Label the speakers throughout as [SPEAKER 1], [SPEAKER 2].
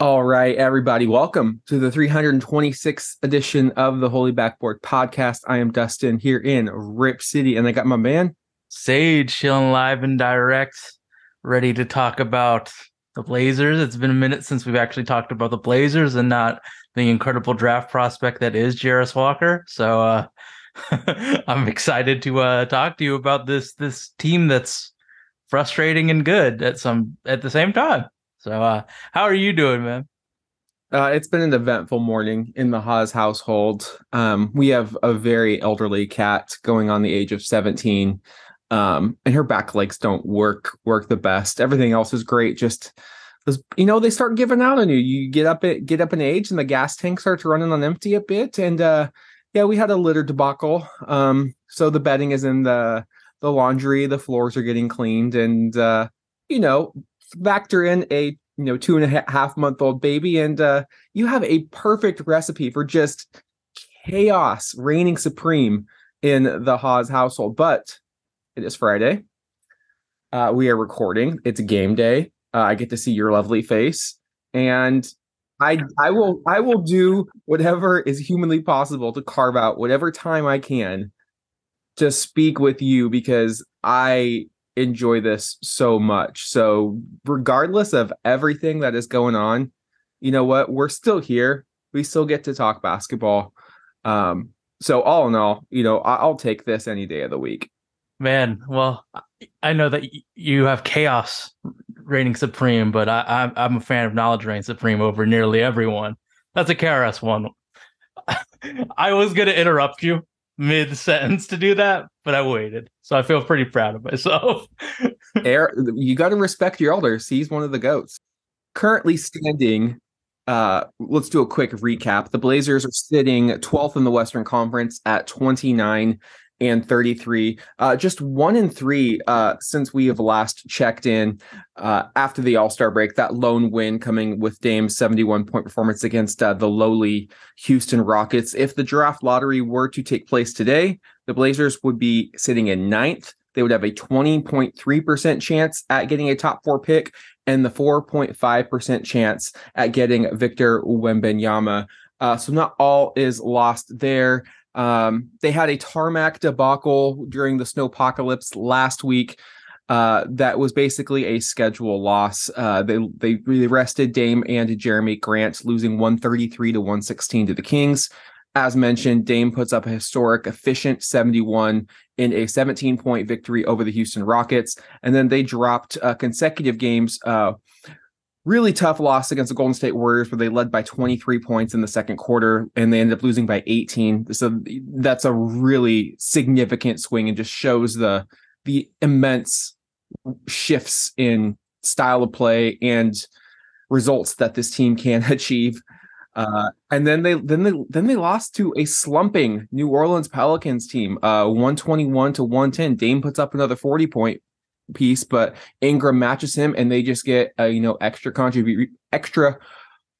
[SPEAKER 1] All right, everybody, welcome to the 326th edition of the Holy Backboard podcast. I am Dustin here in Rip City, and I got my man.
[SPEAKER 2] Sage chilling live and direct, ready to talk about the Blazers. It's been a minute since we've actually talked about the Blazers and not the incredible draft prospect that is Jarace Walker. So uh I'm excited to uh talk to you about this this team that's frustrating and good at some at the same time. So uh how are you doing, man?
[SPEAKER 1] Uh, it's been an eventful morning in the Haas household. Um, we have a very elderly cat going on the age of 17, um, and her back legs don't work work the best. Everything else is great. Just you know, they start giving out on you. You get up at get up in age, and the gas tank starts running on empty a bit. And uh, yeah, we had a litter debacle. Um, so the bedding is in the the laundry. The floors are getting cleaned, and uh, you know, factor in a you know two and a ha- half month old baby, and uh, you have a perfect recipe for just chaos reigning supreme in the Haas household. But it is Friday. Uh, we are recording. It's game day. Uh, I get to see your lovely face, and I I will I will do whatever is humanly possible to carve out whatever time I can to speak with you because I enjoy this so much. So regardless of everything that is going on, you know what? We're still here. We still get to talk basketball. Um, so all in all, you know, I'll take this any day of the week.
[SPEAKER 2] Man, well, I- know that you have chaos reigning supreme, but I, I'm I'm a fan of knowledge reigning supreme over nearly everyone. That's a KRS one. I was gonna interrupt you mid sentence to do that, but I waited, so I feel pretty proud of myself.
[SPEAKER 1] Air, you got to respect your elders. He's one of the goats. Currently standing, uh, let's do a quick recap. The Blazers are sitting 12th in the Western Conference at 29 and 33. Uh, just one in three uh, since we have last checked in uh, after the All Star break. That lone win coming with Dame's 71 point performance against uh, the lowly Houston Rockets. If the draft lottery were to take place today, the Blazers would be sitting in ninth. They would have a 20.3% chance at getting a top four pick and the 4.5% chance at getting Victor Wembanyama. Uh, so not all is lost there. Um, they had a tarmac debacle during the snowpocalypse last week. Uh, that was basically a schedule loss. Uh, they they rested Dame and Jerami Grant, losing 133 to 116 to the Kings. As mentioned, Dame puts up a historic, efficient 71 in a 17 point victory over the Houston Rockets. And then they dropped uh, consecutive games. Really tough loss against the Golden State Warriors, where they led by 23 points in the second quarter and they ended up losing by 18. So that's a really significant swing and just shows the the immense shifts in style of play and results that this team can achieve. Uh, and then they then they then they lost to a slumping New Orleans Pelicans team, uh, 121 to 110. Dame puts up another 40 point piece, but Ingram matches him, and they just get uh, you know extra contribute extra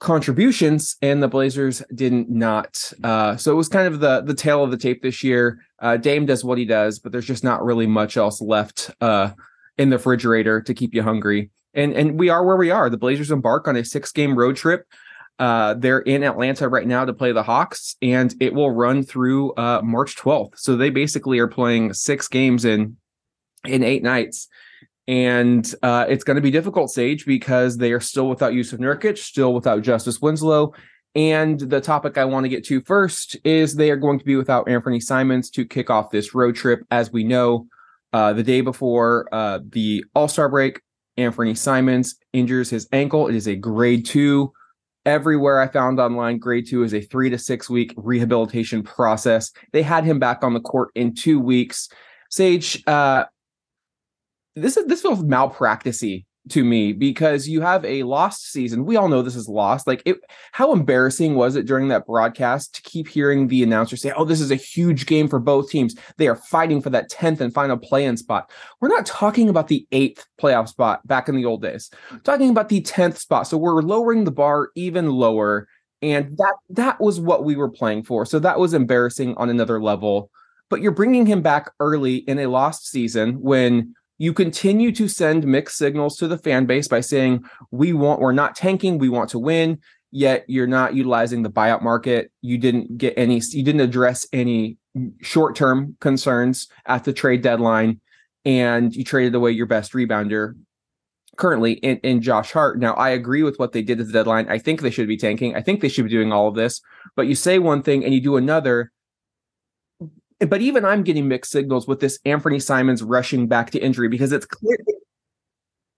[SPEAKER 1] contributions, and the Blazers didn't not. Uh, so it was kind of the the tale of the tape this year. Uh, Dame does what he does, but there's just not really much else left uh, in the refrigerator to keep you hungry. And and we are where we are. The Blazers embark on a six game road trip. Uh, they're in Atlanta right now to play the Hawks, and it will run through uh, March 12th. So they basically are playing six games in in eight nights. And uh, it's going to be difficult, Sage, because they are still without Jusuf Nurkic, still without Justice Winslow. And the topic I want to get to first is they are going to be without Anfernee Simons to kick off this road trip. As we know, uh, the day before uh, the All Star break, Anfernee Simons injures his ankle. It is a grade two. Everywhere I found online, grade two is a three to six week rehabilitation process. They had him back on the court in two weeks. Sage, uh, this is this feels malpracticey to me because you have a lost season. We all know this is lost. Like it how embarrassing was it during that broadcast to keep hearing the announcer say, "Oh, this is a huge game for both teams. They are fighting for that 10th and final play-in spot." We're not talking about the 8th playoff spot back in the old days. We're talking about the 10th spot. So we're lowering the bar even lower and that that was what we were playing for. So that was embarrassing on another level. But you're bringing him back early in a lost season when you continue to send mixed signals to the fan base by saying we want we're not tanking we want to win yet you're not utilizing the buyout market you didn't get any you didn't address any short-term concerns at the trade deadline and you traded away your best rebounder currently in, in Josh Hart. Now, I agree with what they did at the deadline. I think they should be tanking. I think they should be doing all of this. But you say one thing and you do another, but even I'm getting mixed signals with this Anfernee Simons rushing back to injury because it's clear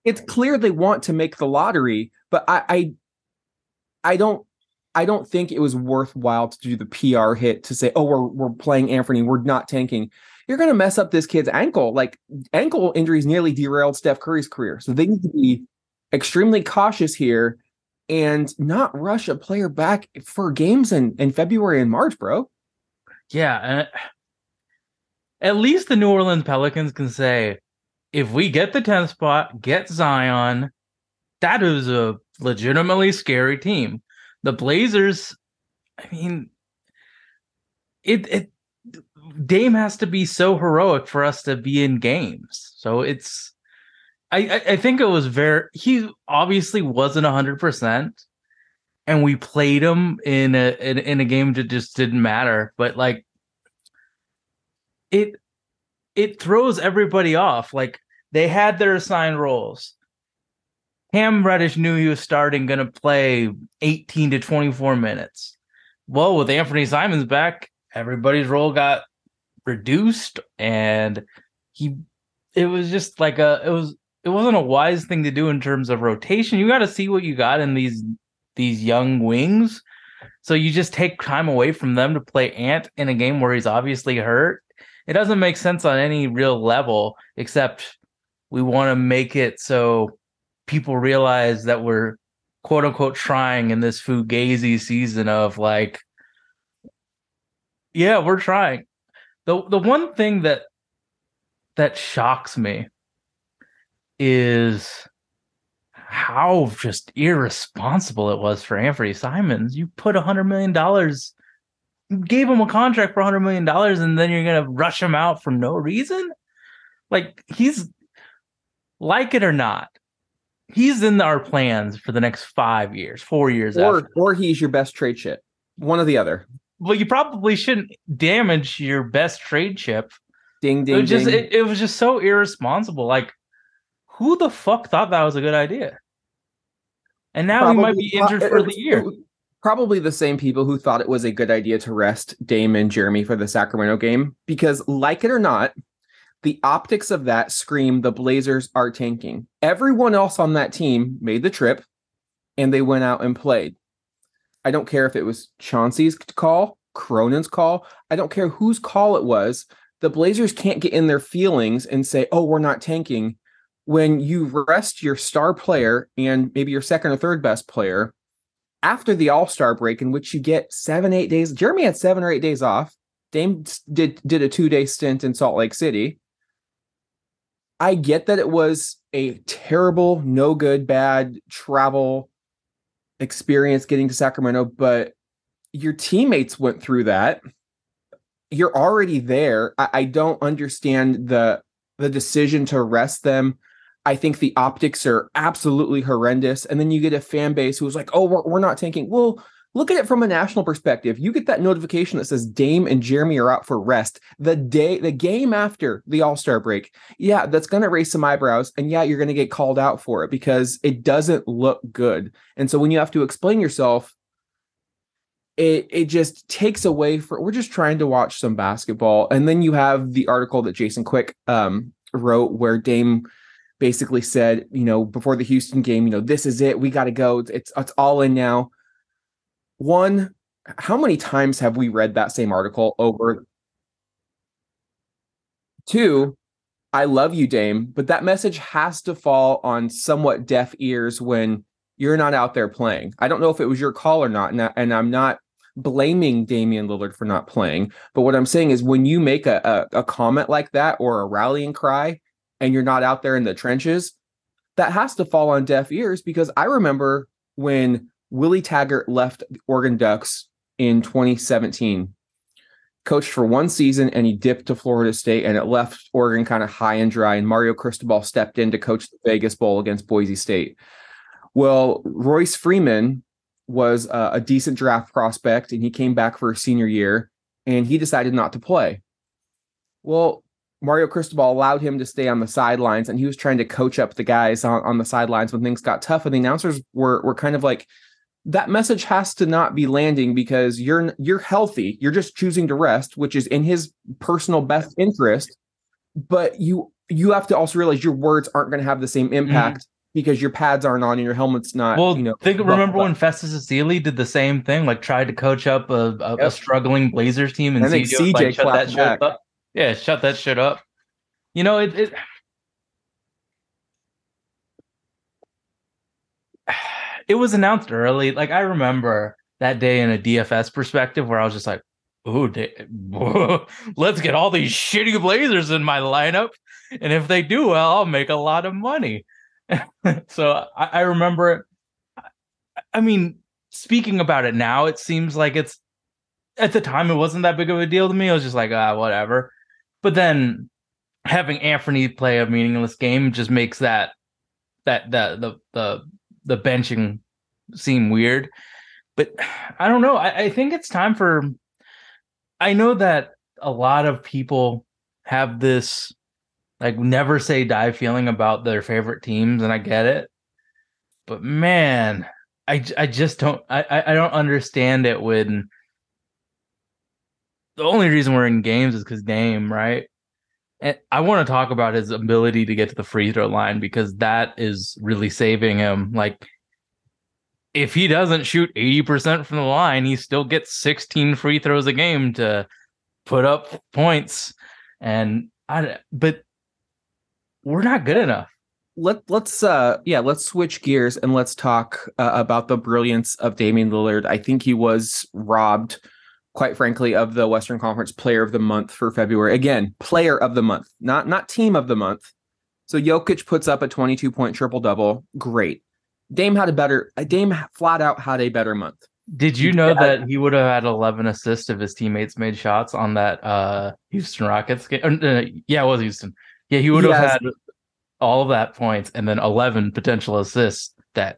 [SPEAKER 1] it's clear they want to make the lottery, but I I, I don't I don't think it was worthwhile to do the PR hit to say, oh, we're we're playing Anfernee, we're not tanking. You're gonna mess up this kid's ankle. Like ankle injuries nearly derailed Steph Curry's career. So they need to be extremely cautious here and not rush a player back for games in, in February and March, bro.
[SPEAKER 2] Yeah, at least the New Orleans Pelicans can say, if we get the 10th spot, get Zion, that is a legitimately scary team. The Blazers, I mean, it it Dame has to be so heroic for us to be in games. So it's I I, think it was very he obviously wasn't hundred percent and we played him in a in, in a game that just didn't matter. But like it it throws everybody off. Like they had their assigned roles. Cam Reddish knew he was starting going to play 18 to 24 minutes. Well, with Anfernee Simons back, everybody's role got reduced and he it was just like a it was it wasn't a wise thing to do in terms of rotation. You got to see what you got in these these young wings. So you just take time away from them to play Ant in a game where he's obviously hurt. It doesn't make sense on any real level, except we want to make it so people realize that we're quote unquote trying in this fugazi season of like, yeah, we're trying. The the one thing that that shocks me is how just irresponsible it was for Anfernee Simons. You put a hundred million dollars, gave him a contract for a hundred million dollars, and then you're gonna rush him out for no reason. Like he's like it or not, he's in our plans for the next five years, four years.
[SPEAKER 1] Or
[SPEAKER 2] after.
[SPEAKER 1] or he's your best trade chip. One or the other.
[SPEAKER 2] Well, you probably shouldn't damage your best trade chip.
[SPEAKER 1] Ding
[SPEAKER 2] It
[SPEAKER 1] ding
[SPEAKER 2] was just
[SPEAKER 1] ding.
[SPEAKER 2] it, it was just so irresponsible. Like, who the fuck thought that was a good idea? And now he might be injured for the year.
[SPEAKER 1] Probably the same people who thought it was a good idea to rest Dame and Jerami for the Sacramento game, because like it or not, the optics of that scream the Blazers are tanking. Everyone else on that team made the trip and they went out and played. I don't care if it was Chauncey's call, Cronin's call. I don't care whose call it was. The Blazers can't get in their feelings and say, oh, we're not tanking when you rest your star player and maybe your second or third best player after the All Star break, in which you get seven, eight days. Jerami had seven or eight days off. Dame did did a two day stint in Salt Lake City. I get that it was a terrible, no good, bad travel experience getting to Sacramento, but your teammates went through that. You're already there. I, I don't understand the the decision to rest them. I think the optics are absolutely horrendous. And then you get a fan base who's like, oh, we're, we're not tanking. Well, look at it from a national perspective. You get that notification that says Dame and Jerami are out for rest the day, the game after the All Star break. Yeah, that's going to raise some eyebrows. And yeah, you're going to get called out for it because it doesn't look good. And so when you have to explain yourself, it it just takes away for we're just trying to watch some basketball and then you have the article that Jason Quick um wrote where Dame basically said you know before the Houston game you know this is it we got to go it's, it's all in now one how many times have we read that same article over two I love you, Dame, but that message has to fall on somewhat deaf ears when you're not out there playing. I don't know if it was your call or not, and, I, and I'm not blaming Damian Lillard for not playing. But what I'm saying is when you make a, a, a comment like that or a rallying cry and you're not out there in the trenches, that has to fall on deaf ears because I remember when Willie Taggart left the Oregon Ducks in 2017, coached for one season and he dipped to Florida State and it left Oregon kind of high and dry. And Mario Cristobal stepped in to coach the Vegas Bowl against Boise State. Well, Royce Freeman was a, a decent draft prospect and he came back for a senior year and he decided not to play. Well, Mario Cristobal allowed him to stay on the sidelines and he was trying to coach up the guys on, on the sidelines when things got tough. And the announcers were were kind of like, that message has to not be landing because you're you're healthy. You're just choosing to rest, which is in his personal best interest. But you you have to also realize your words aren't going to have the same mm-hmm. impact because your pads aren't on and your helmet's not.
[SPEAKER 2] Well,
[SPEAKER 1] you know,
[SPEAKER 2] think remember when Festus Ezeli did the same thing, like tried to coach up a, a, a struggling Blazers team, and
[SPEAKER 1] I
[SPEAKER 2] CJ,
[SPEAKER 1] CJ
[SPEAKER 2] like, shut that shit up. Yeah, shut that shit up. You know, it, it it was announced early. Like I remember that day in a DFS perspective where I was just like, "Ooh, da- let's get all these shitty Blazers in my lineup, and if they do well, I'll make a lot of money." so I, I remember. I mean, speaking about it now, it seems like it's at the time it wasn't that big of a deal to me. I was just like, ah, whatever. But then having Anfernee play a meaningless game just makes that that that the the the benching seem weird. But I don't know. I, I think it's time for. I know that a lot of people have this like never say die feeling about their favorite teams, and I get it. But man, I, I just don't I I I don't understand it when the only reason we're in games is because Dame, right? And I want to talk about his ability to get to the free throw line because that is really saving him. Like, if he doesn't shoot 80% from the line, he still gets 16 free throws a game to put up points. And I, but we're not good enough.
[SPEAKER 1] let let's uh yeah let's switch gears and let's talk uh, about the brilliance of Damian Lillard. I think he was robbed, quite frankly, of the Western Conference Player of the Month for February. Again, Player of the Month, not not Team of the Month. So Jokic puts up a 22 point triple double. Great. Dame had a better. Dame flat out had a better month.
[SPEAKER 2] Did you know
[SPEAKER 1] Yeah.
[SPEAKER 2] that he would have had 11 assists if his teammates made shots on that uh Houston Rockets game? uh, uh, yeah, it was Houston. Yeah, he would have
[SPEAKER 1] Yes.
[SPEAKER 2] had all of that points and then 11 potential assists that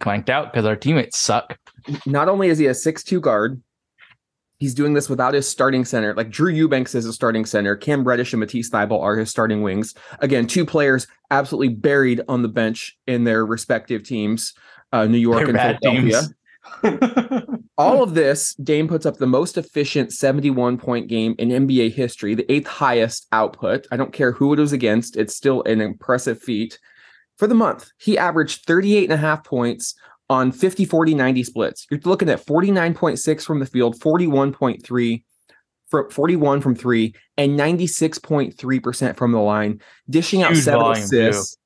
[SPEAKER 2] clanked out because our teammates suck.
[SPEAKER 1] not only is he a six-two guard, he's doing this without his starting center. Like Drew Eubanks is a starting center. Cam Reddish and Matisse Thybulle are his starting wings. Again, two players absolutely buried on the bench in their respective teams, uh, New York
[SPEAKER 2] They're
[SPEAKER 1] and Philadelphia. All of this, Dame puts up the most efficient 71 point game in NBA history, the eighth highest output. I don't care who it was against, it's still an impressive feat. For the month, he averaged 38 and a half points on 50, 40, 90 splits. You're looking at 49.6 from the field, 41.3 from 41 from three, and 96.3% from the line, dishing out
[SPEAKER 2] Huge
[SPEAKER 1] seven
[SPEAKER 2] volume, too.
[SPEAKER 1] assists,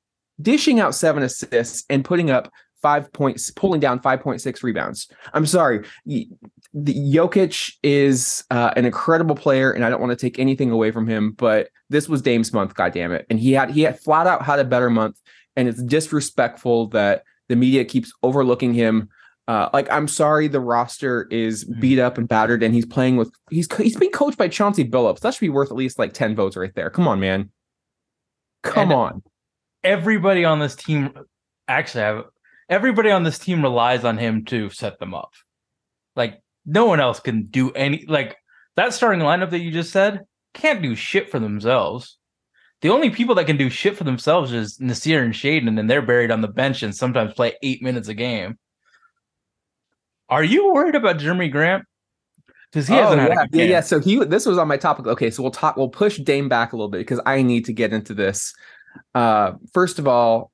[SPEAKER 1] dishing out seven assists, and putting up five points, pulling down 5.6 rebounds. I'm sorry. The Jokic is uh, an incredible player, and I don't want to take anything away from him, but this was Dame's month, goddamn it. And he had he had flat out had a better month, and it's disrespectful that the media keeps overlooking him. Uh, like I'm sorry, the roster is
[SPEAKER 2] Mhm.
[SPEAKER 1] beat up and battered, and he's playing with he's he's being coached by Chauncey Billups. That should be worth at least like ten votes right there. Come on, man. Come
[SPEAKER 2] And-
[SPEAKER 1] on.
[SPEAKER 2] Everybody on this team, actually, have, everybody on this team relies on him to set them up. Like, no one else can do any, like, that starting lineup that you just said can't do shit for themselves. The only people that can do shit for themselves is Nassir and Shaedon, and they're buried on the bench and sometimes play eight minutes a game. Are you worried about Jerami Grant? Because he hasn't had
[SPEAKER 1] Oh, yeah,
[SPEAKER 2] a
[SPEAKER 1] yeah, yeah. So he this was on my topic. Okay, so we'll talk. We'll push Dame back a little bit because I need to get into this. Uh, first of all,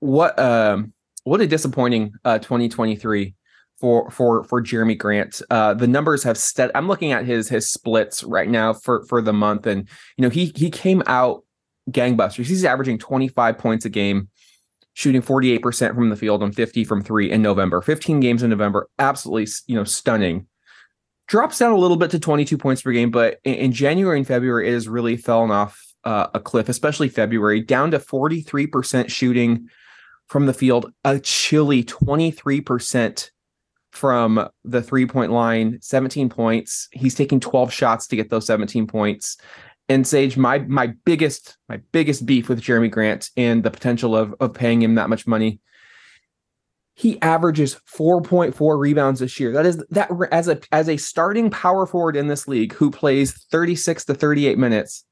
[SPEAKER 1] what um what a disappointing uh 2023 for for for Jerami Grant. Uh, the numbers have stead. I'm looking at his his splits right now for for the month, and you know he he came out gangbusters. He's averaging 25 points a game, shooting 48% from the field and 50 from three in November. 15 games in November, absolutely, you know, stunning. Drops down a little bit to 22 points per game, but in, in January and February, it has really fallen off uh, a cliff, especially February, down to 43% shooting from the field, a chilly 23% from the three point line, 17 points. He's taking 12 shots to get those 17 points. And Sage, my my biggest my biggest beef with Jerami Grant and the potential of of paying him that much money. He averages 4.4 rebounds this year. That is that as a as a starting power forward in this league who plays 36 to 38 minutes.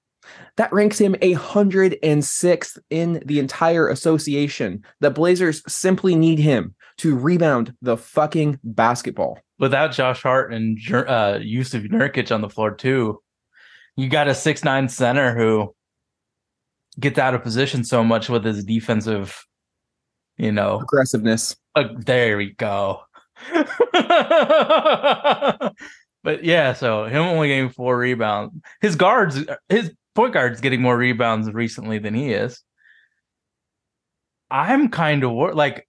[SPEAKER 1] That ranks him 106th in the entire association. The Blazers simply need him to rebound the fucking basketball.
[SPEAKER 2] Without Josh Hart and uh, Jusuf Nurkic on the floor too, you got a six nine center who gets out of position so much with his defensive, you know,
[SPEAKER 1] Aggressiveness.
[SPEAKER 2] uh, there we go. but yeah, so him only getting four rebounds. His guards, his point guard's getting more rebounds recently than he is. I'm kind of wor- like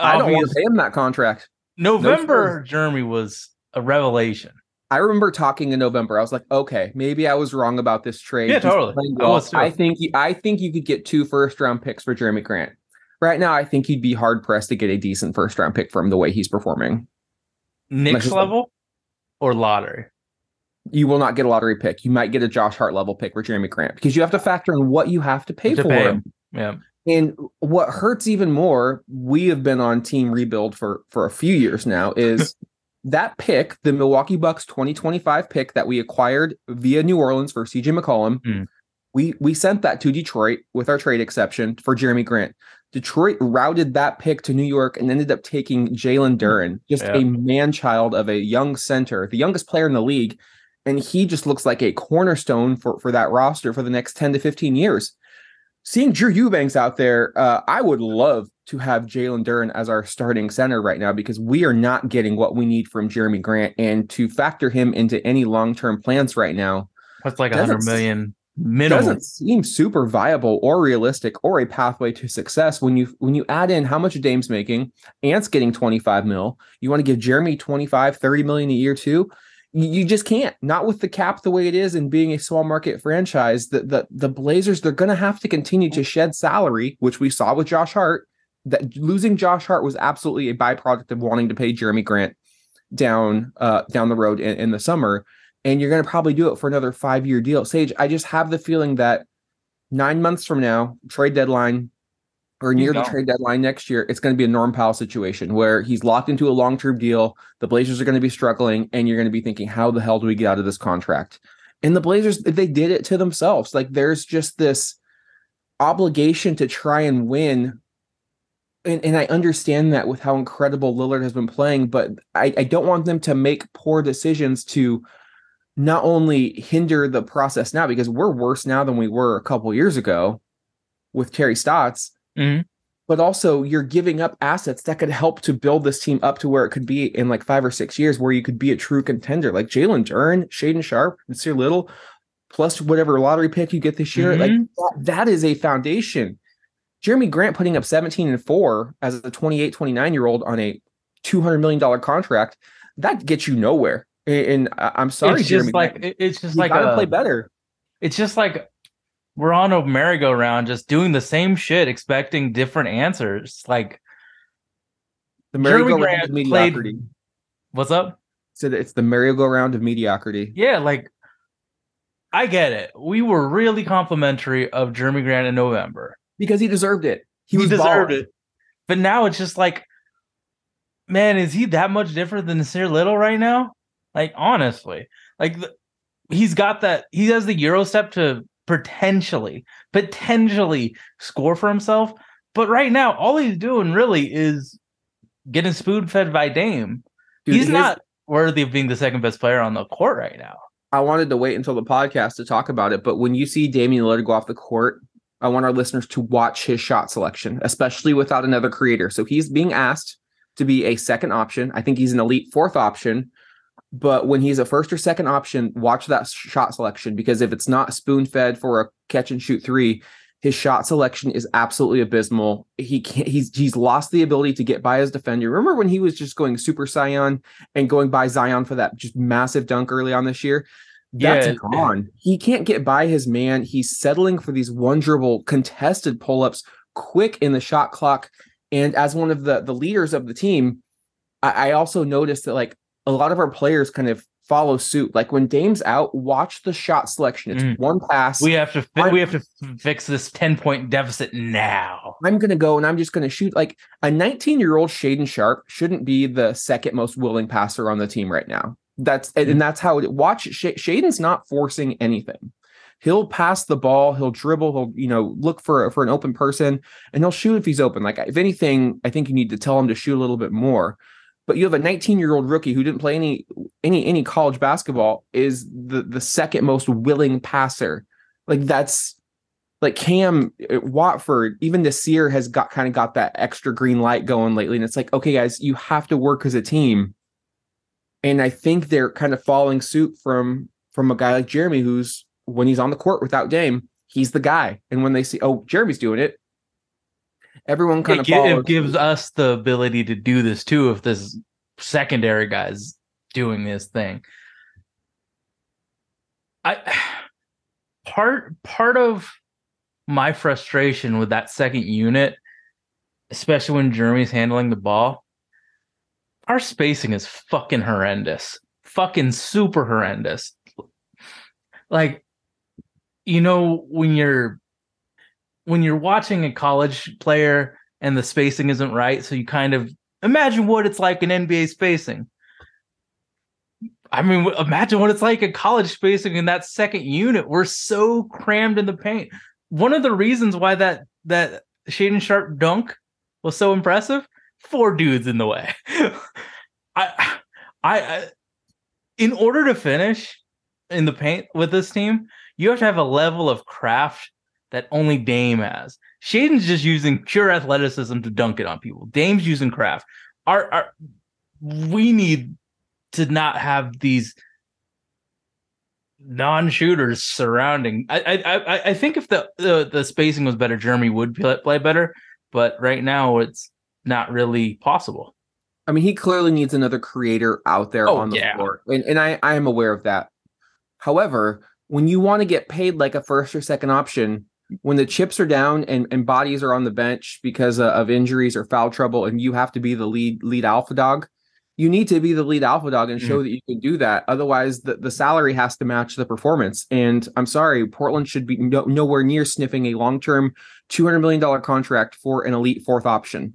[SPEAKER 1] I don't want to pay him that contract.
[SPEAKER 2] November Jerami was a revelation.
[SPEAKER 1] I remember talking in November. I was like, okay, maybe I was wrong about this trade.
[SPEAKER 2] Yeah, totally.
[SPEAKER 1] Oh,
[SPEAKER 2] I
[SPEAKER 1] well. I think you- I think you could get two first round picks for Jerami Grant. Right now, I think he'd be hard pressed to get a decent first round pick from the way he's performing.
[SPEAKER 2] Knicks
[SPEAKER 1] like-
[SPEAKER 2] level or lottery.
[SPEAKER 1] You will not get a lottery pick. You might get a Josh Hart level pick for Jerami Grant because you have to factor in what you have to pay
[SPEAKER 2] To
[SPEAKER 1] for
[SPEAKER 2] pay
[SPEAKER 1] him.
[SPEAKER 2] Yeah.
[SPEAKER 1] And what hurts even more, we have been on team rebuild for for a few years now, is that pick, the Milwaukee Bucks 2025 pick that we acquired via New Orleans for CJ McCollum.
[SPEAKER 2] Mm.
[SPEAKER 1] We we sent that to Detroit with our trade exception for Jerami Grant. Detroit routed that pick to New York and ended up taking Jalen Duren, just
[SPEAKER 2] Yeah.
[SPEAKER 1] a man child of a young center, the youngest player in the league. And he just looks like a cornerstone for, for that roster for the next 10 to 15 years seeing Drew Eubanks out there, uh, I would love to have Jalen Duren as our starting center right now because we are not getting what we need from Jerami Grant, and to factor him into any long term plans right now
[SPEAKER 2] That's like a hundred million
[SPEAKER 1] doesn't seem super viable or realistic or a pathway to success when you when you add in how much Dame's making, Ant's getting 25 mil. You want to give Jerami 25, 30 million a year too. You just can't. Not with the cap the way it is and being a small market franchise. The the, the Blazers, they're gonna have to continue to shed salary, which we saw with Josh Hart. That losing Josh Hart was absolutely a byproduct of wanting to pay Jerami Grant down uh down the road in, in the summer and you're going to probably do it for another five year deal. Sage, I just have the feeling that nine months from now, trade deadline or near the trade deadline next year, it's going to be a Norm Powell situation where he's locked into a long term deal. The Blazers are going to be struggling, and you're going to be thinking, how the hell do we get out of this contract? And the Blazers, they did it to themselves. Like there's just this obligation to try and win. And, and I understand that with how incredible Lillard has been playing, but I, I don't want them to make poor decisions to not only hinder the process now because we're worse now than we were a couple years ago with Terry Stotts,
[SPEAKER 2] Mhm.
[SPEAKER 1] but also you're giving up assets that could help to build this team up to where it could be in like five or six years, where you could be a true contender like Jalen Duren, Shaedon Sharpe, and Sear Little, plus whatever lottery pick you get this year. Like
[SPEAKER 2] Mhm.
[SPEAKER 1] that, that is a foundation. Jerami Grant putting up 17 and 4 as a 28, 29 year old on a $200 million contract, that gets you nowhere. And, I'm sorry,
[SPEAKER 2] it's
[SPEAKER 1] Jerami.
[SPEAKER 2] just like
[SPEAKER 1] Grant,
[SPEAKER 2] it- it's just
[SPEAKER 1] you
[SPEAKER 2] like
[SPEAKER 1] gotta
[SPEAKER 2] a,
[SPEAKER 1] play better.
[SPEAKER 2] it's just like we're on a merry-go-round just doing the same shit expecting different answers like
[SPEAKER 1] The merry-go-round of
[SPEAKER 2] played-
[SPEAKER 1] mediocrity.
[SPEAKER 2] what's up
[SPEAKER 1] So it's the merry-go-round of mediocrity.
[SPEAKER 2] yeah like i get it we were really complimentary of jerami grant in november
[SPEAKER 1] Because he deserved it. He,
[SPEAKER 2] he, deserved
[SPEAKER 1] balling.
[SPEAKER 2] it but now it's just like man is he that much different than Nassir little right now like honestly like the, he's got that he has the euro step to potentially potentially score for himself but right now all he's doing really is getting spoon fed by dame
[SPEAKER 1] Dude,
[SPEAKER 2] he's
[SPEAKER 1] his-
[SPEAKER 2] not worthy of being the second best player on the court right now
[SPEAKER 1] I wanted to wait until the podcast to talk about it, but when you see Damian Lillard go off the court, I want our listeners to watch his shot selection, especially without another creator. So he's being asked to be a second option. I think he's an elite fourth option. But when he's a first or second option, watch that shot selection because if it's not spoon fed for a catch and shoot three, his shot selection is absolutely abysmal. He can't. He's he's lost the ability to get by his defender. Remember when he was just going super Zion and going by Zion for that just massive dunk early on this year? That's
[SPEAKER 2] Yeah.
[SPEAKER 1] gone. He can't get by his man. He's settling for these one dribble contested pull ups quick in the shot clock. And as one of the the leaders of the team, I, I also noticed that like a lot of our players kind of follow suit. Like when Dame's out, watch the shot selection. It's
[SPEAKER 2] Mhm.
[SPEAKER 1] one pass.
[SPEAKER 2] We have to fi- we have to fix this 10 point deficit now.
[SPEAKER 1] I'm going to go and I'm just going to shoot. Like a 19 year old Shaedon Sharpe shouldn't be the second most willing passer on the team right now. That's and, and that's how it, watch Sh- Shaedon's not forcing anything. He'll pass the ball, he'll dribble, he'll you know look for for an open person, and he'll shoot if he's open. Like if anything, I think you need to tell him to shoot a little bit more. But you have a 19 year old rookie who didn't play any any any college basketball is the the second most willing passer. Like that's like Cam uh, Watford, even this year has got kind of got that extra green light going lately. And it's like, okay, guys, you have to work as a team. And I think they're kind of following suit from from a guy like Jerami, who's when he's on the court without Dame, he's the guy. And when they see, oh, Jerami's doing it, everyone kind
[SPEAKER 2] It,
[SPEAKER 1] of
[SPEAKER 2] it gives us the ability to do this too if this secondary guy's doing this thing. I part part of my frustration with that second unit, especially when Jerami's handling the ball, our spacing is fucking horrendous. Fucking super horrendous. Like, you know, when you're when you're watching a college player and the spacing isn't right, so you kind of imagine what it's like in NBA spacing. I mean, imagine what it's like in college spacing in that second unit. We're so crammed in the paint. One of the reasons why that that Shaedon Sharpe dunk was so impressive, four dudes in the way. I, I, I, in order to finish in the paint with this team, you have to have a level of craft that only Dame has. Shaedon's just using pure athleticism to dunk it on people. Dame's using craft. Our, our we need to not have these non-shooters surrounding. I I I, I think if the, the the spacing was better, Jerami would play, play better. But right now, it's not really possible.
[SPEAKER 1] I mean, he clearly needs another creator out there
[SPEAKER 2] Oh,
[SPEAKER 1] on the
[SPEAKER 2] yeah.
[SPEAKER 1] floor. And, and I, I am aware of that. However, when you want to get paid like a first or second option, when the chips are down and, and bodies are on the bench because uh, of injuries or foul trouble, and you have to be the lead lead alpha dog, you need to be the lead alpha dog and show that you can do that. Otherwise, the, the salary has to match the performance. And I'm sorry, Portland should be no, nowhere near sniffing a long term, two hundred million dollar contract for an elite fourth option.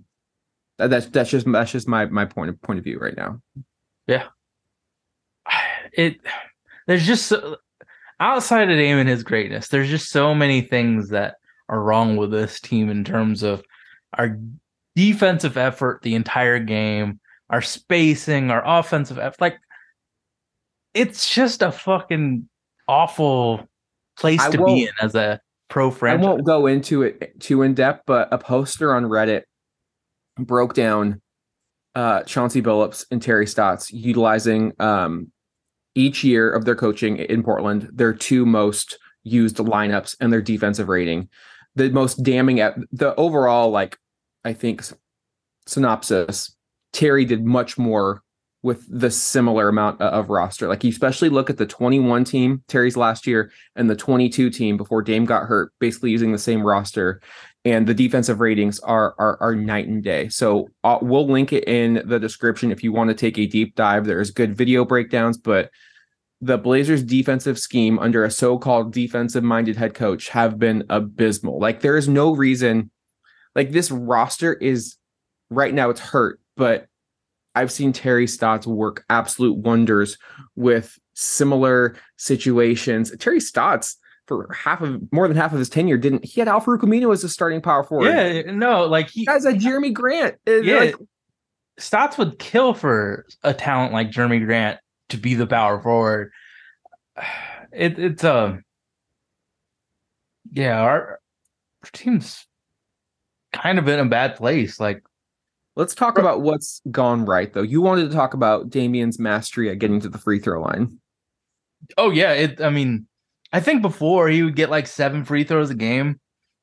[SPEAKER 1] That- That's that's just that's just my my point of point of view right now. Yeah.
[SPEAKER 2] It there's just outside of Dame and his greatness, there's just so many things that are wrong with this team in terms of our defensive effort the entire game, our spacing, our offensive effort. Like it's just a fucking awful place
[SPEAKER 1] I
[SPEAKER 2] to be in as a pro franchise.
[SPEAKER 1] I won't go into it too in depth, but a poster on Reddit broke down uh, Chauncey Billups and Terry Stotts utilizing um, each year of their coaching in Portland their two most used lineups and their defensive rating. The most damning at the overall, like I think, synopsis. Terry did much more with the similar amount of roster. Like you especially look at the 21 team Terry's last year and the 22 team before Dame got hurt, basically using the same roster, and the defensive ratings are are, are night and day. So uh, we'll link it in the description if you want to take a deep dive. There's good video breakdowns, but the Blazers defensive scheme under a so-called defensive-minded head coach have been abysmal. Like there is no reason like this roster is right now it's hurt, but I've seen Terry Stotts work absolute wonders with similar situations. Terry Stotts, for half of more than half of his tenure, didn't he had Al-Farouq Aminu as a starting power forward?
[SPEAKER 2] yeah, no, like he
[SPEAKER 1] Guys like Jerami Grant. Uh,
[SPEAKER 2] Yeah,
[SPEAKER 1] like,
[SPEAKER 2] Stotts would kill for a talent like Jerami Grant to be the power forward. It, it's um, yeah, our, our team's kind of in a bad place. Like
[SPEAKER 1] Let's talk about what's gone right, though. You wanted to talk about Damian's mastery at getting to the free throw line.
[SPEAKER 2] Oh yeah, it. I mean, I think before he would get like seven free throws a game,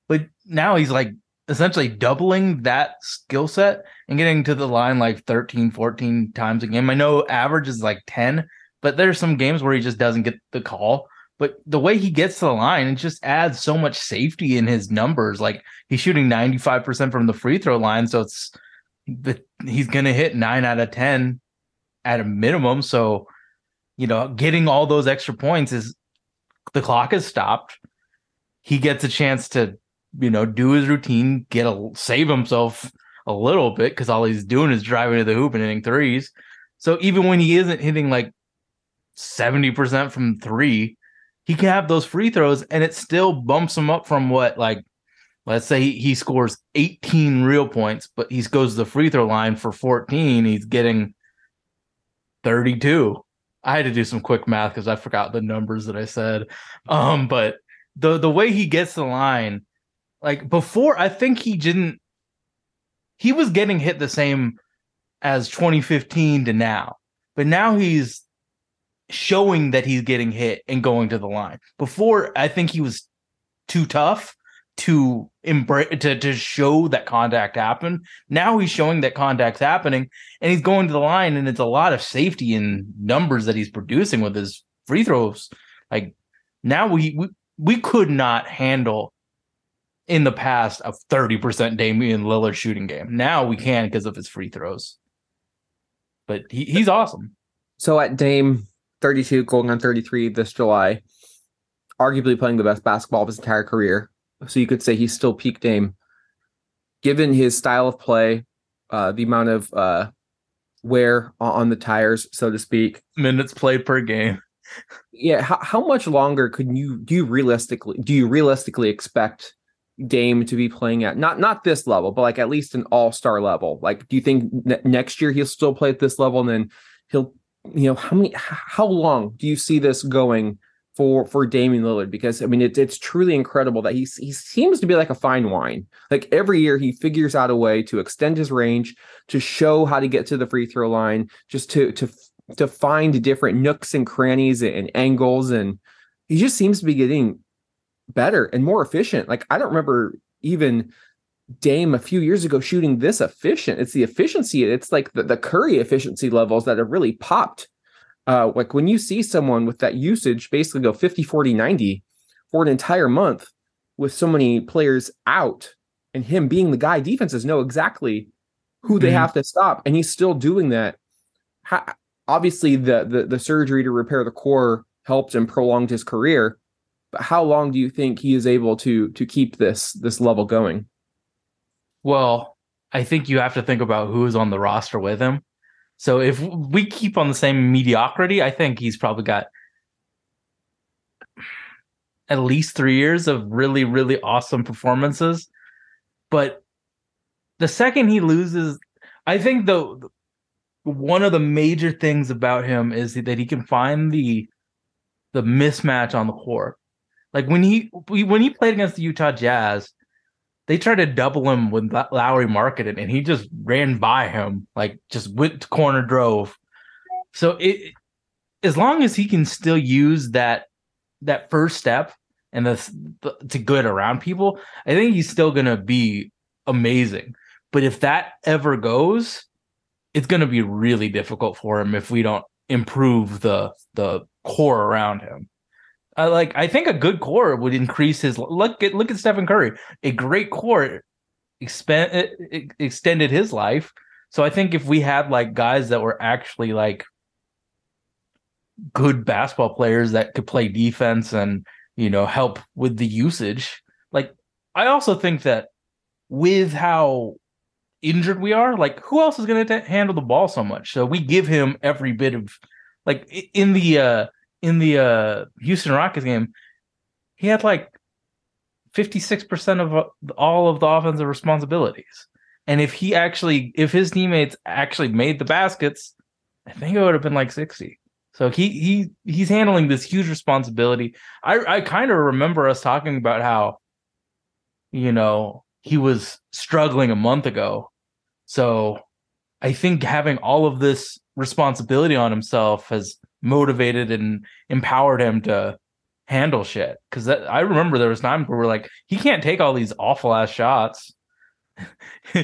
[SPEAKER 2] but now he's like essentially doubling that skill set and getting to the line like 13, 14 times a game. I know average is like 10, but there's some games where he just doesn't get the call. But the way he gets to the line, it just adds so much safety in his numbers. Like he's shooting 95% from the free throw line. So it's the, he's going to hit nine out of 10 at a minimum. So, you know, getting all those extra points is the clock is stopped. He gets a chance to, you know, do his routine, get a save himself a little bit because all he's doing is driving to the hoop and hitting threes. So even when he isn't hitting like 70% from three, he can have those free throws and it still bumps him up from what, like, let's say he, he scores 18 real points, but he goes to the free throw line for 14. He's getting 32. I had to do some quick math because I forgot the numbers that I said. Um, but the the way he gets the line, like before, I think he didn't. He was getting hit the same as 2015 to now, but now he's showing that he's getting hit and going to the line. Before, I think he was too tough to embrace to, to show that contact happened. Now he's showing that contact's happening and he's going to the line and it's a lot of safety in numbers that he's producing with his free throws. Like now we we, we could not handle in the past a 30% Damian Lillard shooting game. Now we can because of his free throws. But he, he's awesome.
[SPEAKER 1] So at Dame, 32, going on 33 this July, arguably playing the best basketball of his entire career. So you could say he's still peak Dame. Given his style of play, uh, the amount of uh, wear on- the tires, so to speak.
[SPEAKER 2] Minutes played per game.
[SPEAKER 1] Yeah, how, how much longer could you do you realistically do you realistically expect Dame to be playing at not not this level, but like at least an all star level? Like, do you think ne- next year he'll still play at this level, and then he'll you know how many how long do you see this going for for Damian Lillard? Because I mean it's it's truly incredible that he he seems to be like a fine wine. Like every year he figures out a way to extend his range, to show how to get to the free throw line, just to to to find different nooks and crannies and angles, and he just seems to be getting better and more efficient. Like I don't remember even Dame a few years ago shooting this efficient. It's the efficiency. It's like the, the Curry efficiency levels that have really popped. Uh, like when you see someone with that usage basically go 50, 40, 90 for an entire month with so many players out and him being the guy, defenses know exactly who they
[SPEAKER 2] Mhm.
[SPEAKER 1] have to stop. And he's still doing that. How, obviously the, the the surgery to repair the core helped and prolonged his career. But how long do you think he is able to to keep this this level going?
[SPEAKER 2] Well, I think you have to think about who's on the roster with him. So if we keep on the same mediocrity, I think he's probably got at least three years of really, really awesome performances. But the second he loses, I think the one of the major things about him is that he can find the the mismatch on the court. Like when he when he played against the Utah Jazz, they tried to double him when Lauri Markkanen, and he just ran by him, like just went to corner drove. So it, as long as he can still use that that first step and the, the to good around people, I think he's still gonna be amazing. But if that ever goes, it's gonna be really difficult for him if we don't improve the the core around him. I like I think a good core would increase his look at look at Stephen Curry. A great core expand extended his life. So I think if we had like guys that were actually like good basketball players that could play defense and you know help with the usage, like I also think that with how injured we are, like who else is going to handle the ball so much? So we give him every bit of like in the uh in the uh Houston Rockets game, he had like 56% of uh, all of the offensive responsibilities. And if he actually if his teammates actually made the baskets, I think it would have been like 60. So he he he's handling this huge responsibility. I I kind of remember us talking about how you know he was struggling a month ago. So I think having all of this responsibility on himself has motivated and empowered him to handle shit. Because I remember there was times where we're like, he can't take all these awful ass shots,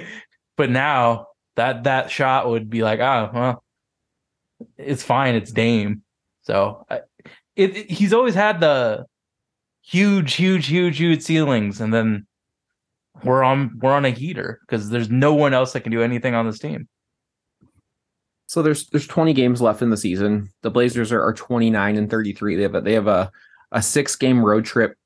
[SPEAKER 2] but now that that shot would be like, ah, well, it's fine. It's Dame. So I- it, it- he's always had the huge, huge, huge, huge ceilings, and then we're on we're on a heater because there's no one else that can do anything on this team.
[SPEAKER 1] So there's there's 20 games left in the season. The Blazers are, are 29 and 33. They have a, they have a a six game road trip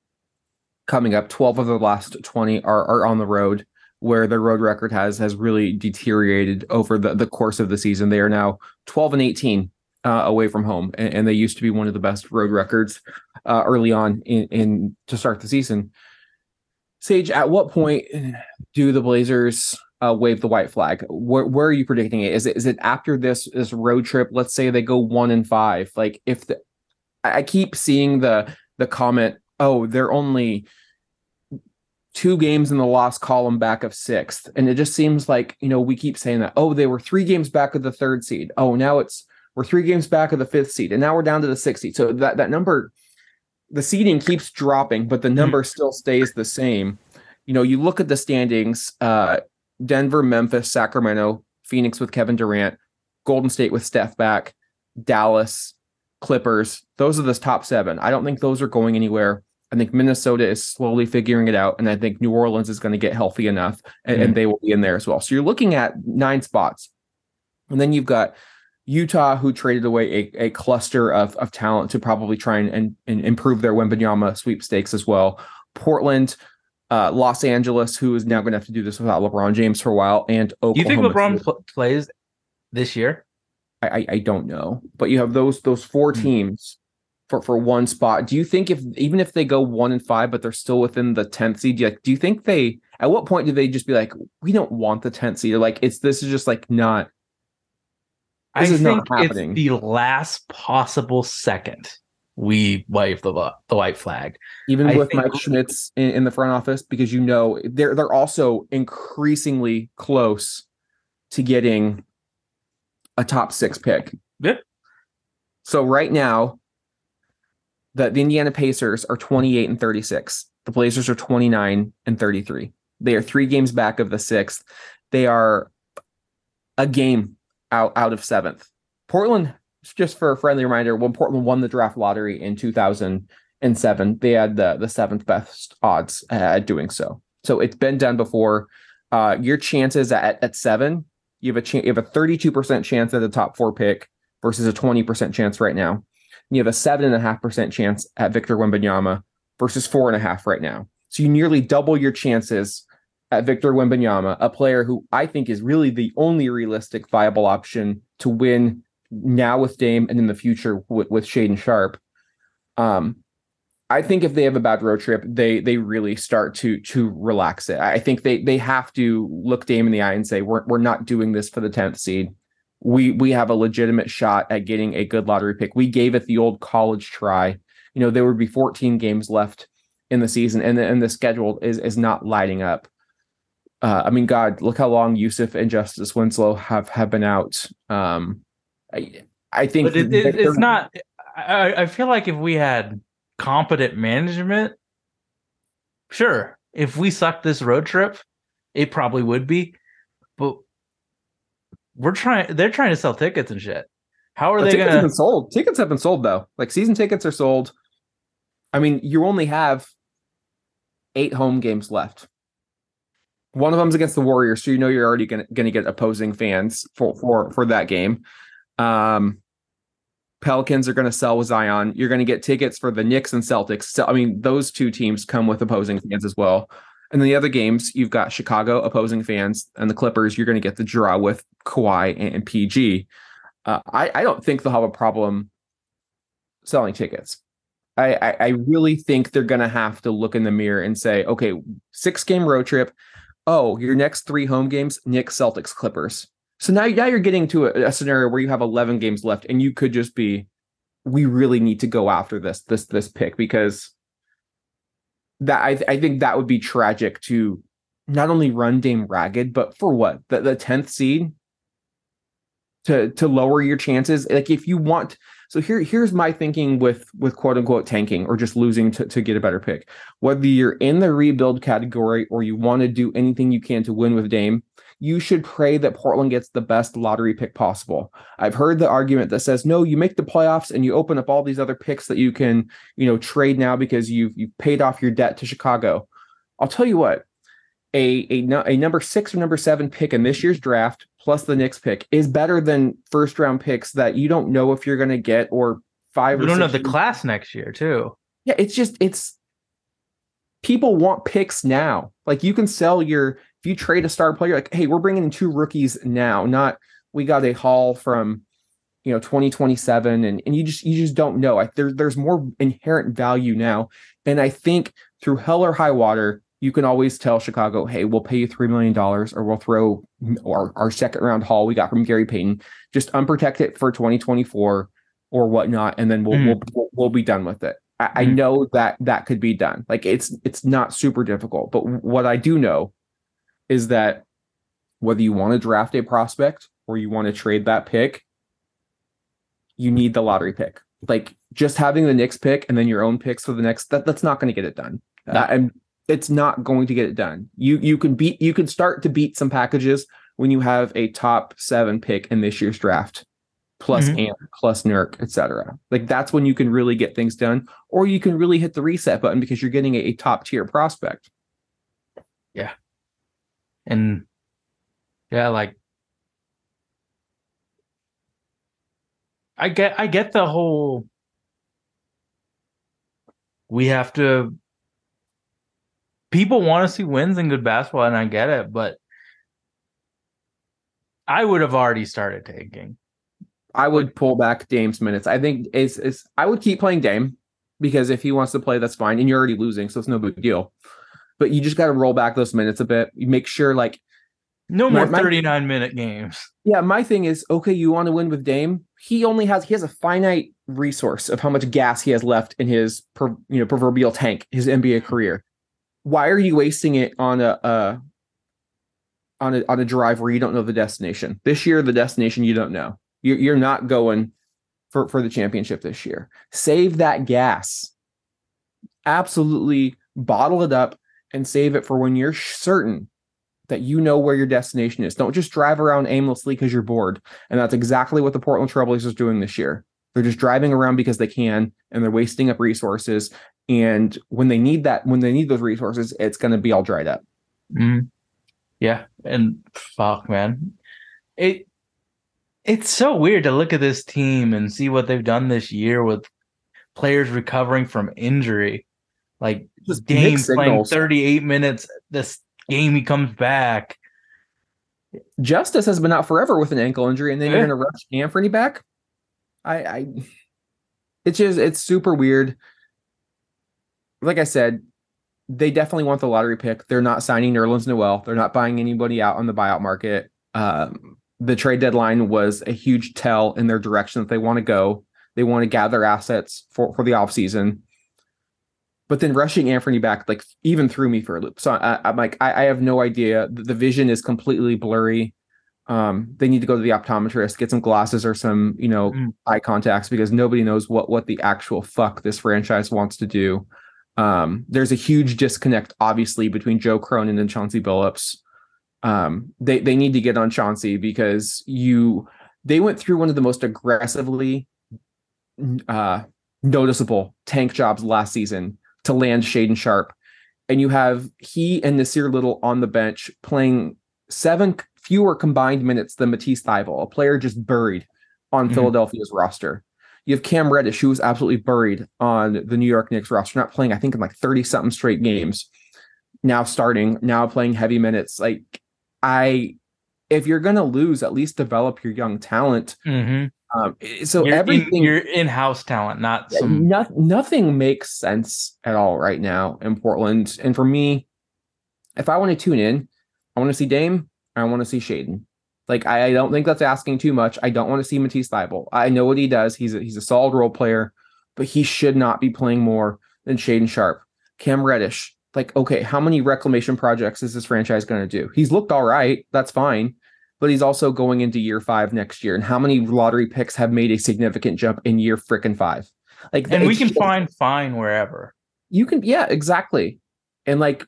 [SPEAKER 1] coming up. 12 of the last 20 are are on the road, where their road record has has really deteriorated over the, the course of the season. They are now 12 and 18 uh, away from home, and, and they used to be one of the best road records uh, early on in, in to start the season. Sage, at what point do the Blazers uh, wave the white flag? Where, where are you predicting it? Is it is it after this this road trip? Let's say they go one and five. Like if the, I keep seeing the the comment, oh, they're only two games in the loss column back of sixth, and it just seems like you know we keep saying that. Oh, they were three games back of the third seed. Oh, now it's we're three games back of the fifth seed, and now we're down to the sixth seed. So that that number, the seeding keeps dropping, but the number still stays the same. You know, you look at the standings. Uh, Denver, Memphis, Sacramento, Phoenix with Kevin Durant, Golden State with Steph back, Dallas, Clippers. Those are the top seven. I don't think those are going anywhere. I think Minnesota is slowly figuring it out, and I think New Orleans is going to get healthy enough, and, and mm. they will be in there as well. So you're looking at nine spots, and then you've got Utah, who traded away a, a cluster of, of talent to probably try and, and, and improve their Wembanyama sweepstakes as well. Portland, uh, Los Angeles, who is now going to have to do this without LeBron James for a while, and Oklahoma.
[SPEAKER 2] Do you think LeBron pl- plays this year?
[SPEAKER 1] I, I I don't know, but you have those those four
[SPEAKER 2] Hmm.
[SPEAKER 1] teams for for one spot. Do you think if even if they go one and five, but they're still within the tenth seed, do you, do you think they at what point do they just be like, we don't want the tenth seed? Like it's this is just like not. This
[SPEAKER 2] I
[SPEAKER 1] is
[SPEAKER 2] think
[SPEAKER 1] not
[SPEAKER 2] it's
[SPEAKER 1] happening.
[SPEAKER 2] the last possible second we wave the the white flag.
[SPEAKER 1] even
[SPEAKER 2] I
[SPEAKER 1] with Mike Schmitz in, in the front office, because you know they're they're also increasingly close to getting a top six pick.
[SPEAKER 2] Yeah.
[SPEAKER 1] So right now, the, the Indiana Pacers are 28 and 36. The Blazers are 29 and 33. They are three games back of the sixth. They are a game out out of seventh. Portland, just for a friendly reminder, when Portland won the draft lottery in 2007, they had the, the seventh best odds at doing so. So it's been done before. Uh, your chances at, at seven, you have a chance, you have a 32% chance at the top four pick versus a 20% chance right now. You have a seven and a half percent chance at Victor Wembanyama versus four and a half right now. So you nearly double your chances at Victor Wembanyama, a player who I think is really the only realistic viable option to win now with Dame and in the future with, with Shaedon Sharpe. Um, I think if they have a bad road trip, they they really start to to relax it. I think they they have to look Dame in the eye and say, we're we're not doing this for the tenth seed. We we have a legitimate shot at getting a good lottery pick. We gave it the old college try. You know, there would be 14 games left in the season, and the, and the schedule is is not lighting up. Uh, I mean, God, look how long Jusuf and Justice Winslow have have been out. Um, I I think
[SPEAKER 2] But it, it, it's not. I, I feel like if we had competent management, sure. If we sucked this road trip, it probably would be. But we're trying. They're trying to sell tickets and shit. How are
[SPEAKER 1] But
[SPEAKER 2] they
[SPEAKER 1] tickets
[SPEAKER 2] gonna?
[SPEAKER 1] been sold. Tickets have been sold though. Like season tickets are sold. I mean, you only have eight home games left. One of them's against the Warriors, so you know you're already gonna gonna get opposing fans for for for that game. Um, Pelicans are gonna sell with Zion. You're gonna get tickets for the Knicks and Celtics. So I mean, those two teams come with opposing fans as well. And then the other games, you've got Chicago opposing fans, and the Clippers. You're gonna get the draw with Kawhi and, and PG. Uh, I, I don't think they'll have a problem selling tickets. I, I, I really think they're going to have to look in the mirror and say, okay, six game road trip. Oh, your next three home games, Knicks, Celtics, Clippers. So now, now you're getting to a, a scenario where you have 11 games left and you could just be, we really need to go after this, this, this pick because that I, I think that would be tragic to not only run Dame ragged, but for what the the tenth seed to to lower your chances. Like if you want, so here here's my thinking with with quote unquote tanking or just losing to to get a better pick. Whether you're in the rebuild category or you want to do anything you can to win with Dame, you should pray that Portland gets the best lottery pick possible. I've heard the argument that says, no, you make the playoffs and you open up all these other picks that you can, you know, trade now because you've you've paid off your debt to Chicago. I'll tell you what, a a, a number six or number seven pick in this year's draft plus the Knicks pick is better than first round picks that you don't know if you're going to get or five
[SPEAKER 2] We don't know the class next year too.
[SPEAKER 1] yeah, it's just it's people want picks now. Like you can sell your if you trade a star player, like hey, we're bringing in two rookies now, not we got a haul from you know 2027 and and you just you just don't know. Like there's there's more inherent value now, and I think through hell or high water. You can always tell Chicago, hey, we'll pay you $3 million or we'll throw our, our second round haul we got from Gary Payton. Just unprotect it for 2024 or whatnot, and then we'll
[SPEAKER 2] Mm.
[SPEAKER 1] we'll, we'll we'll be done with it. I, I
[SPEAKER 2] Mm.
[SPEAKER 1] know that that could be done. Like it's it's not super difficult, but what I do know is that whether you want to draft a prospect or you want to trade that pick, you need the lottery pick. Like just having the Knicks pick and then your own picks for the next that, that's not going to get it done.
[SPEAKER 2] No.
[SPEAKER 1] Uh, and it's not going to get it done. You you can beat you can start to beat some packages when you have a top seven pick in this year's draft, plus
[SPEAKER 2] Mhm.
[SPEAKER 1] Ant, plus Nurk, etc. Like that's when you can really get things done, or you can really hit the reset button because you're getting a, a top tier prospect.
[SPEAKER 2] And yeah, like I get I get the whole we have to people want to see wins and good basketball and I get it, but I would have already started taking.
[SPEAKER 1] I would pull back Dame's minutes. I think it's, it's I would keep playing Dame because if he wants to play, that's fine. And you're already losing, so it's no big deal. But you just got to roll back those minutes a bit. You make sure, like,
[SPEAKER 2] No more
[SPEAKER 1] My- my-
[SPEAKER 2] 39 minute games.
[SPEAKER 1] yeah, my thing is okay. You want to win with Dame? He only has he has a finite resource of how much gas he has left in his per, you know proverbial tank, his NBA career. Why are you wasting it on a, a on a on a drive where you don't know the destination? This year, the destination you don't know. You're you're not going for for the championship this year. Save that gas. Absolutely bottle it up and save it for when you're certain that you know where your destination is. Don't just drive around aimlessly because you're bored. And that's exactly what the Portland Trailblazers are doing this year. They're just driving around because they can and they're wasting up resources. And when they need that, when they need those resources, it's going to be all dried up.
[SPEAKER 2] Mhm. Yeah, and fuck, man, it it's so weird to look at this team and see what they've done this year with players recovering from injury. Like
[SPEAKER 1] Just
[SPEAKER 2] Dame playing 38 minutes this game, he comes back.
[SPEAKER 1] Justice has been out forever with an ankle injury, and then you're going to rush Anfernee back. I, I, it's just it's super weird. Like I said, they definitely want the lottery pick. They're not signing Nerlens Noel. They're not buying anybody out on the buyout market. Um, the trade deadline was a huge tell in their direction that they want to go. They want to gather assets for for the offseason. But then rushing Anfernee back, like even threw me for a loop. So I, I'm like, I, I have no idea. The, the vision is completely blurry. Um, they need to go to the optometrist, get some glasses or some, you know,
[SPEAKER 2] Mm.
[SPEAKER 1] eye contacts because nobody knows what what the actual fuck this franchise wants to do. Um, there's a huge disconnect, obviously, between Joe Cronin and Chauncey Billups. Um, they they need to get on Chauncey because you they went through one of the most aggressively uh noticeable tank jobs last season to land Shaedon Sharpe. And you have he and Nassir Little on the bench playing seven fewer combined minutes than Matisse Thybulle, a player just buried on
[SPEAKER 2] Mhm.
[SPEAKER 1] Philadelphia's roster. You have Cam Reddish, who was absolutely buried on the New York Knicks roster, not playing, I think, in like 30 something straight games. Now starting, now playing heavy minutes. Like, I, if you're going to lose, at least develop your young talent.
[SPEAKER 2] Mm-hmm.
[SPEAKER 1] Um, so
[SPEAKER 2] you're
[SPEAKER 1] everything,
[SPEAKER 2] in, you're in-house talent, not some.
[SPEAKER 1] no- nothing makes sense at all right now in Portland. And for me, if I want to tune in, I want to see Dame. I want to see Shaedon. Like I, I don't think that's asking too much. I don't want to see Matisse Thybulle. I know what he does. He's a, he's a solid role player, but he should not be playing more than Shaedon Sharpe. Cam Reddish, like, okay, how many reclamation projects is this franchise going to do? He's looked all right. That's fine. But he's also going into year five next year. And how many lottery picks have made a significant jump in year freaking five? Like,
[SPEAKER 2] And we can
[SPEAKER 1] just-
[SPEAKER 2] find fine wherever.
[SPEAKER 1] you can, yeah, exactly. And like,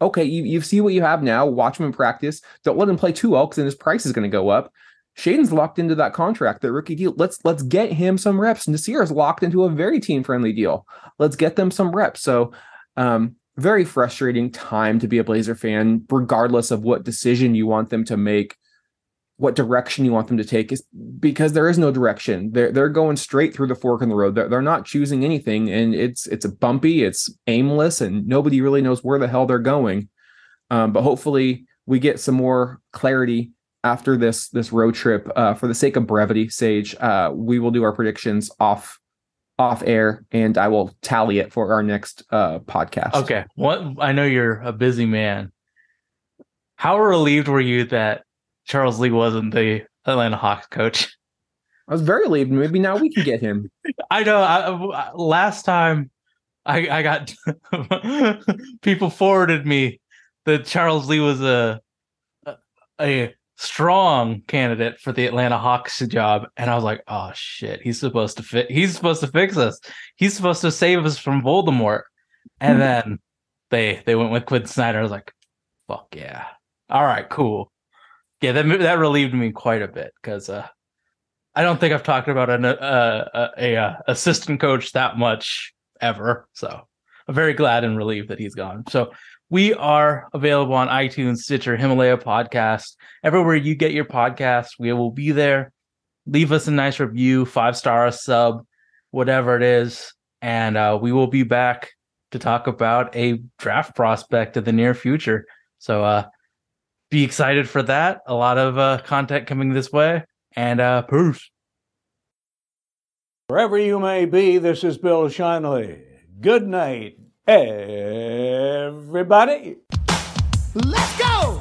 [SPEAKER 1] okay, you, you see what you have now. Watch him in practice. Don't let him play too well because then his price is going to go up. Shaedon's locked into that contract, that rookie deal. Let's let's get him some reps. Nassir is locked into a very team friendly deal. Let's get them some reps. So, um, very frustrating time to be a Blazer fan, regardless of what decision you want them to make, what direction you want them to take, is because there is no direction. They're they're going straight through the fork in the road. They're, they're not choosing anything, and it's it's bumpy, it's aimless, and nobody really knows where the hell they're going. Um, but hopefully, we get some more clarity after this this road trip. Uh, for the sake of brevity, Sage, uh, we will do our predictions off off air, and I will tally it for our next uh, podcast.
[SPEAKER 2] Okay. What I know you're a busy man. How relieved were you that Charles Lee wasn't the Atlanta Hawks coach?
[SPEAKER 1] I was very relieved. Maybe now we can get him.
[SPEAKER 2] I know. I, last time, I I got people forwarded me that Charles Lee was a, a strong candidate for the Atlanta Hawks job, and I was like, oh shit, he's supposed to fit. He's supposed to fix us. He's supposed to save us from Voldemort. And then they they went with Quin Snyder. I was like, fuck yeah. All right, cool. Yeah, that that relieved me quite a bit because uh, I don't think I've talked about an, uh, a, a, assistant coach that much ever. So I'm very glad and relieved that he's gone. So we are available on iTunes, Stitcher, Himalaya Podcast, everywhere you get your podcasts. We will be there. Leave us a nice review, five star a sub, whatever it is, and uh, we will be back to talk about a draft prospect in the near future. So uh, be excited for that. A lot of uh, content coming this way, and uh.
[SPEAKER 3] Wherever you may be, this is Bill Shinley. Good night, everybody.
[SPEAKER 4] Let's go!